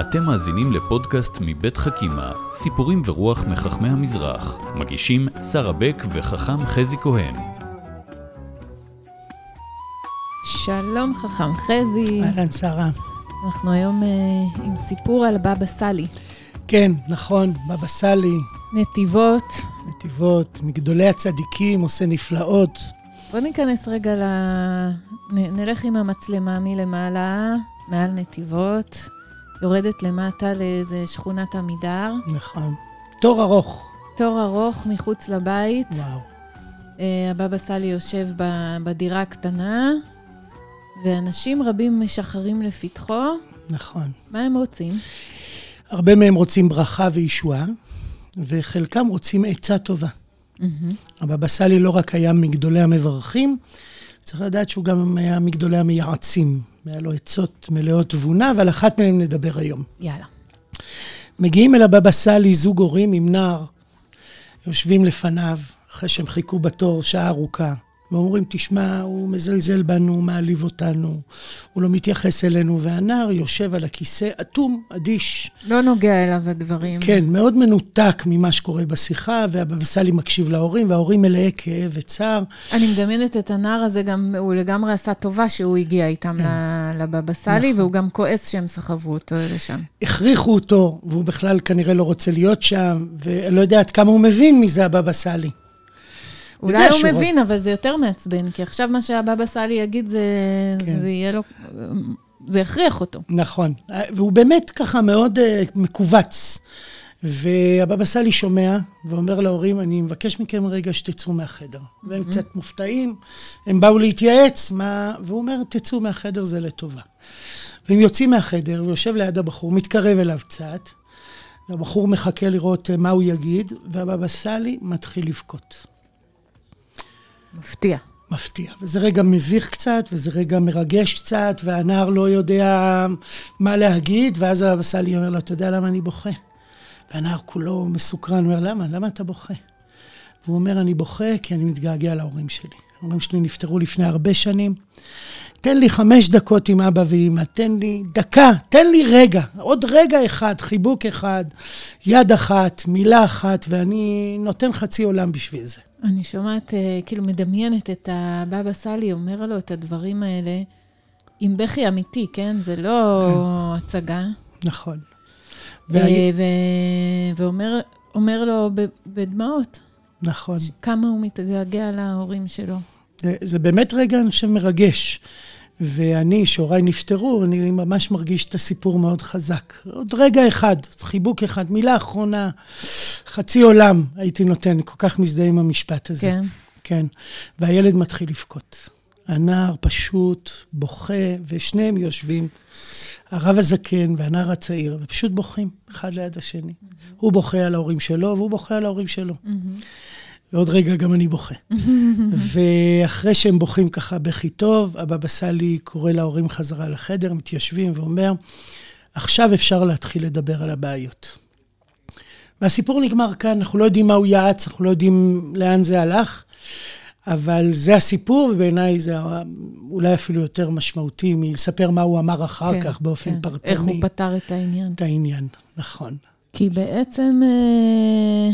אתם מאזינים לפודקאסט מבית חכימה, סיפורים ורוח מחכמי המזרח. מגישים שרה בק וחכם חזי כהן. שלום חכם חזי. אהלן, שרה. אנחנו היום uh, עם סיפור על בבא סאלי. כן, נכון, בבא סאלי, נתיבות. נתיבות, מגדולי הצדיקים, עושה נפלאות. בוא ניכנס רגע ל... נ, נלך עם המצלמה מלמעלה, מעל נתיבות, יורדת למטה לאיזה שכונת עמידר. נכון. תור ארוך. תור ארוך מחוץ לבית. וואו. Uh, הבבא סאלי יושב ב, בדירה הקטנה, ואנשים רבים משחררים לפתחו. נכון. מה הם רוצים? הרבה מהם רוצים ברכה וישועה, וחלקם רוצים עצה טובה. מהמם. הבבא סאלי לא רק היה מגדולי המברכים, צריך לדעת שהוא גם היה מגדולי המייעצים. היה לו עצות מלאות תבונה, ועל אחת מהם נדבר היום. יאללה. מגיעים אל הבבא סאלי זוג הורים עם נער, יושבים לפניו, אחרי שהם חיכו בתור שעה ארוכה, ואומרים, תשמע, הוא מזלזל בנו, הוא מעליב אותנו, הוא לא מתייחס אלינו, והנער יושב על הכיסא אטום, אדיש. לא נוגע אליו הדברים. כן, מאוד מנותק ממה שקורה בשיחה, והבבא סאלי מקשיב להורים, וההורים מלאי כאב וצער. אני מדמיינת את הנער הזה, גם, הוא לגמרי עשה טובה שהוא הגיע איתם ל- לבבא סאלי, נכון. והוא גם כועס שהם סחבו אותו לשם. הכריחו אותו, והוא בכלל כנראה לא רוצה להיות שם, ולא יודע עד כמה הוא מבין מזה, הבבא סאלי. אולי הוא שהוא- מבין, אבל זה יותר מעצבן, כי עכשיו מה שהבבא סאלי יגיד, זה, כן. זה יהיה לו... זה יכריח אותו. נכון, והוא באמת ככה מאוד uh, מכווץ. והבבא סאלי שומע ואומר להורים, אני מבקש מכם רגע שתצאו מהחדר. והם קצת מופתעים, הם באו להתייעץ, מה... והוא אומר, תצאו מהחדר, זה לטובה. והם יוצאים מהחדר, ויושב ליד הבחור, מתקרב אליו קצת, והבחור מחכה לראות אה, מה הוא יגיד, והבבא סאלי מתחיל לבכות. מפתיע. מפתיע. וזה רגע מביך קצת, וזה רגע מרגש קצת, והנער לא יודע מה להגיד, ואז הבבא סאלי אומר לו, אתה יודע למה אני בוכה? והנער כולו מסוקרן, אומר, למה? למה אתה בוכה? והוא אומר, אני בוכה כי אני מתגעגע להורים שלי. ההורים שלי נפטרו לפני הרבה שנים. תן לי חמש דקות עם אבא ואמא, תן לי דקה, תן לי רגע, עוד רגע אחד, חיבוק אחד, יד אחת, מילה אחת, ואני נותן חצי עולם בשביל זה. אני שומעת, אה, כאילו מדמיינת את הבבא סאלי אומר לו את הדברים האלה עם בכי אמיתי, כן? זה לא הצגה. נכון. וה... וה- ו... ואומר אומר לו. בדמעות נכון. כמה הוא מתגעגע להורים שלו. זה, זה באמת רגע, אני חושב, מרגש. ואני, שהוריי נפטרו, אני ממש מרגיש את הסיפור מאוד חזק. עוד רגע אחד, חיבוק אחד, מילה אחרונה, חצי עולם הייתי נותן, כל כך מזדהה עם המשפט הזה. כן. כן. והילד מתחיל לבכות. הנער פשוט בוכה, ושניהם יושבים, הרב הזקן והנער הצעיר, ופשוט בוכים אחד ליד השני. הוא בוכה על ההורים שלו, והוא בוכה על ההורים שלו. ועוד רגע גם אני בוכה. ואחרי שהם בוכים ככה בכי טוב, הבבא סאלי קורא להורים חזרה לחדר, מתיישבים ואומר, עכשיו אפשר להתחיל לדבר על הבעיות. והסיפור נגמר כאן, אנחנו לא יודעים מה הוא יעץ, אנחנו לא יודעים לאן זה הלך, אבל זה הסיפור, ובעיניי זה אולי אפילו יותר משמעותי מלספר מה הוא אמר אחר כן, כך באופן כן. פרטני. איך הוא פתר את העניין. את העניין, נכון. כי בעצם אה,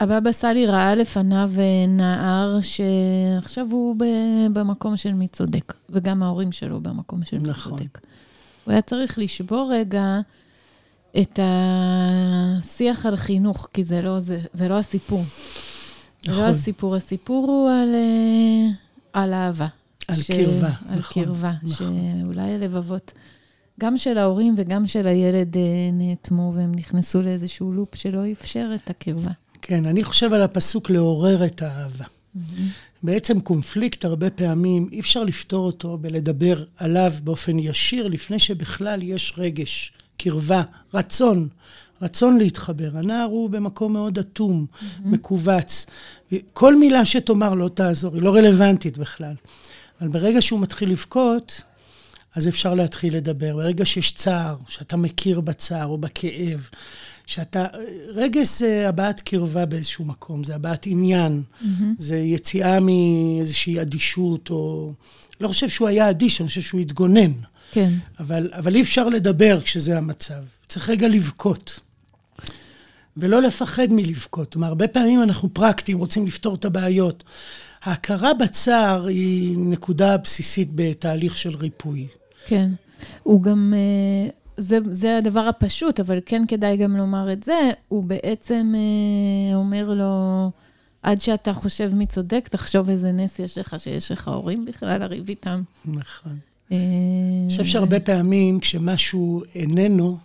הבבא סאלי ראה לפניו אה, נער שעכשיו הוא במקום של מי צודק, וגם ההורים שלו במקום של מי נכון. צודק. הוא היה צריך לשבור רגע את השיח על חינוך, כי זה לא, זה, זה לא הסיפור. זה לא נכון. הסיפור, הסיפור הוא על, אה, על אהבה. על קרבה, על נכון, קרבה, נכון. שאולי הלבבות, גם של ההורים וגם של הילד אה, נאטמו, והם נכנסו לאיזשהו לופ שלא אפשר את הקרבה. כן, אני חושב על הפסוק לעורר את האהבה. בעצם קונפליקט הרבה פעמים, אי אפשר לפתור אותו בלדבר עליו באופן ישיר, לפני שבכלל יש רגש, קרבה, רצון, רצון להתחבר. הנער הוא במקום מאוד אטום, מכווץ. כל מילה שתאמר לא תעזור, היא לא רלוונטית בכלל. אבל ברגע שהוא מתחיל לבכות, אז אפשר להתחיל לדבר. ברגע שיש צער, שאתה מכיר בצער או בכאב, שאתה, רגש זה הבעת קרבה באיזשהו מקום, זה הבעת עניין, mm-hmm. זה יציאה מאיזושהי אדישות, או... לא חושב שהוא היה אדיש, אני חושב שהוא התגונן. כן. אבל, אבל אי אפשר לדבר כשזה המצב. צריך רגע לבכות. ולא לפחד מלבכות. כלומר, הרבה פעמים אנחנו פרקטיים, רוצים לפתור את הבעיות. ההכרה בצער היא נקודה בסיסית בתהליך של ריפוי. כן. הוא גם, אה, זה, זה הדבר הפשוט, אבל כן כדאי גם לומר את זה, הוא בעצם אה, אומר לו, עד שאתה חושב מי צודק, תחשוב איזה נס יש לך שיש לך הורים בכלל לריב איתם. נכון. אה, אני חושב שהרבה פעמים כשמשהו איננו,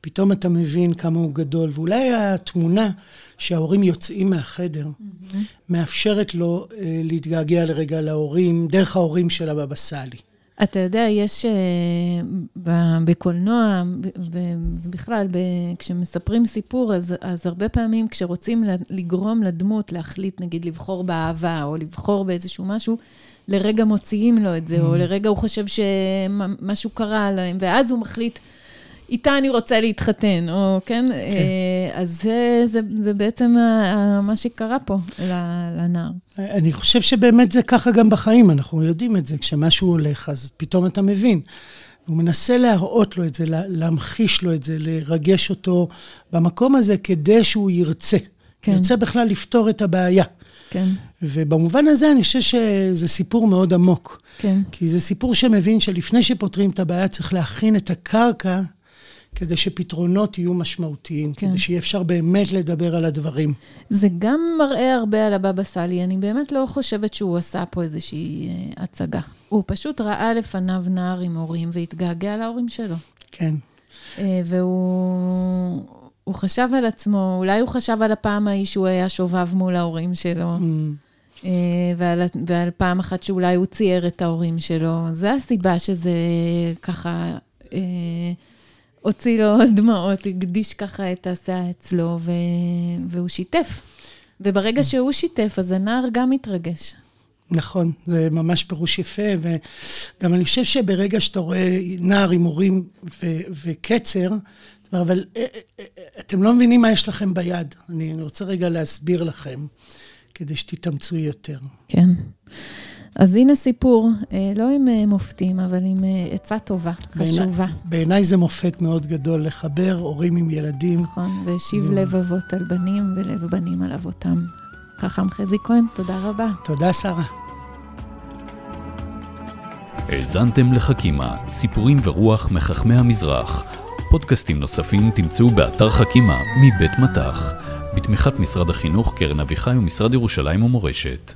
פתאום אתה מבין כמה הוא גדול. ואולי התמונה שההורים יוצאים מהחדר, mm-hmm. מאפשרת לו אה, להתגעגע לרגע להורים, דרך ההורים של הבבא סאלי. אתה יודע, יש uh, בקולנוע, ובכלל, כשמספרים סיפור, אז, אז הרבה פעמים כשרוצים לגרום לדמות להחליט, נגיד, לבחור באהבה, או לבחור באיזשהו משהו, לרגע מוציאים לו את זה, mm. או לרגע הוא חושב שמשהו קרה להם, ואז הוא מחליט, איתה אני רוצה להתחתן, או כן? כן. אה, אז זה, זה, זה בעצם מה שקרה פה לנער. אני חושב שבאמת זה ככה גם בחיים, אנחנו יודעים את זה. כשמשהו הולך, אז פתאום אתה מבין. הוא מנסה להראות לו את זה, להמחיש לו את זה, לרגש אותו במקום הזה כדי שהוא ירצה. כן. ירצה בכלל לפתור את הבעיה. כן. ובמובן הזה אני חושב שזה סיפור מאוד עמוק. כן. כי זה סיפור שמבין שלפני שפותרים את הבעיה צריך להכין את הקרקע כדי שפתרונות יהיו משמעותיים, כן. כדי שיהיה אפשר באמת לדבר על הדברים. זה גם מראה הרבה על הבבא סאלי. אני באמת לא חושבת שהוא עשה פה איזושהי אה, הצגה. הוא פשוט ראה לפניו נער עם הורים והתגעגע להורים שלו. כן. אה, והוא הוא חשב על עצמו, אולי הוא חשב על הפעם ההיא שהוא היה שובב מול ההורים שלו. Mm. אה, ועל, ועל פעם אחת שאולי הוא צייר את ההורים שלו. זו הסיבה שזה ככה אה, הוציא לו דמעות, הקדיש ככה את הסאה אצלו, ו... והוא שיתף. וברגע שהוא שיתף, אז הנער גם מתרגש. נכון, זה ממש פירוש יפה, וגם אני חושב שברגע שאתה רואה נער עם הורים ו- וקצר, אבל אה, אה, אה, אתם לא מבינים מה יש לכם ביד. אני רוצה רגע להסביר לכם, כדי שתתאמצו יותר. כן. אז הנה סיפור, לא עם מופתים, אבל עם עצה טובה, חשובה. בעיניי זה מופת מאוד גדול לחבר הורים עם ילדים. נכון, והשיב לב אבות על בנים ולב בנים על אבותם. חכם חזי כהן, תודה רבה. תודה, שרה. האזנתם לחכימה, סיפורים ורוח מחכמי המזרח. פודקאסטים נוספים תמצאו באתר חכימה מבית מטח, בתמיכת משרד החינוך, קרן אביחי ומשרד ירושלים ומורשת.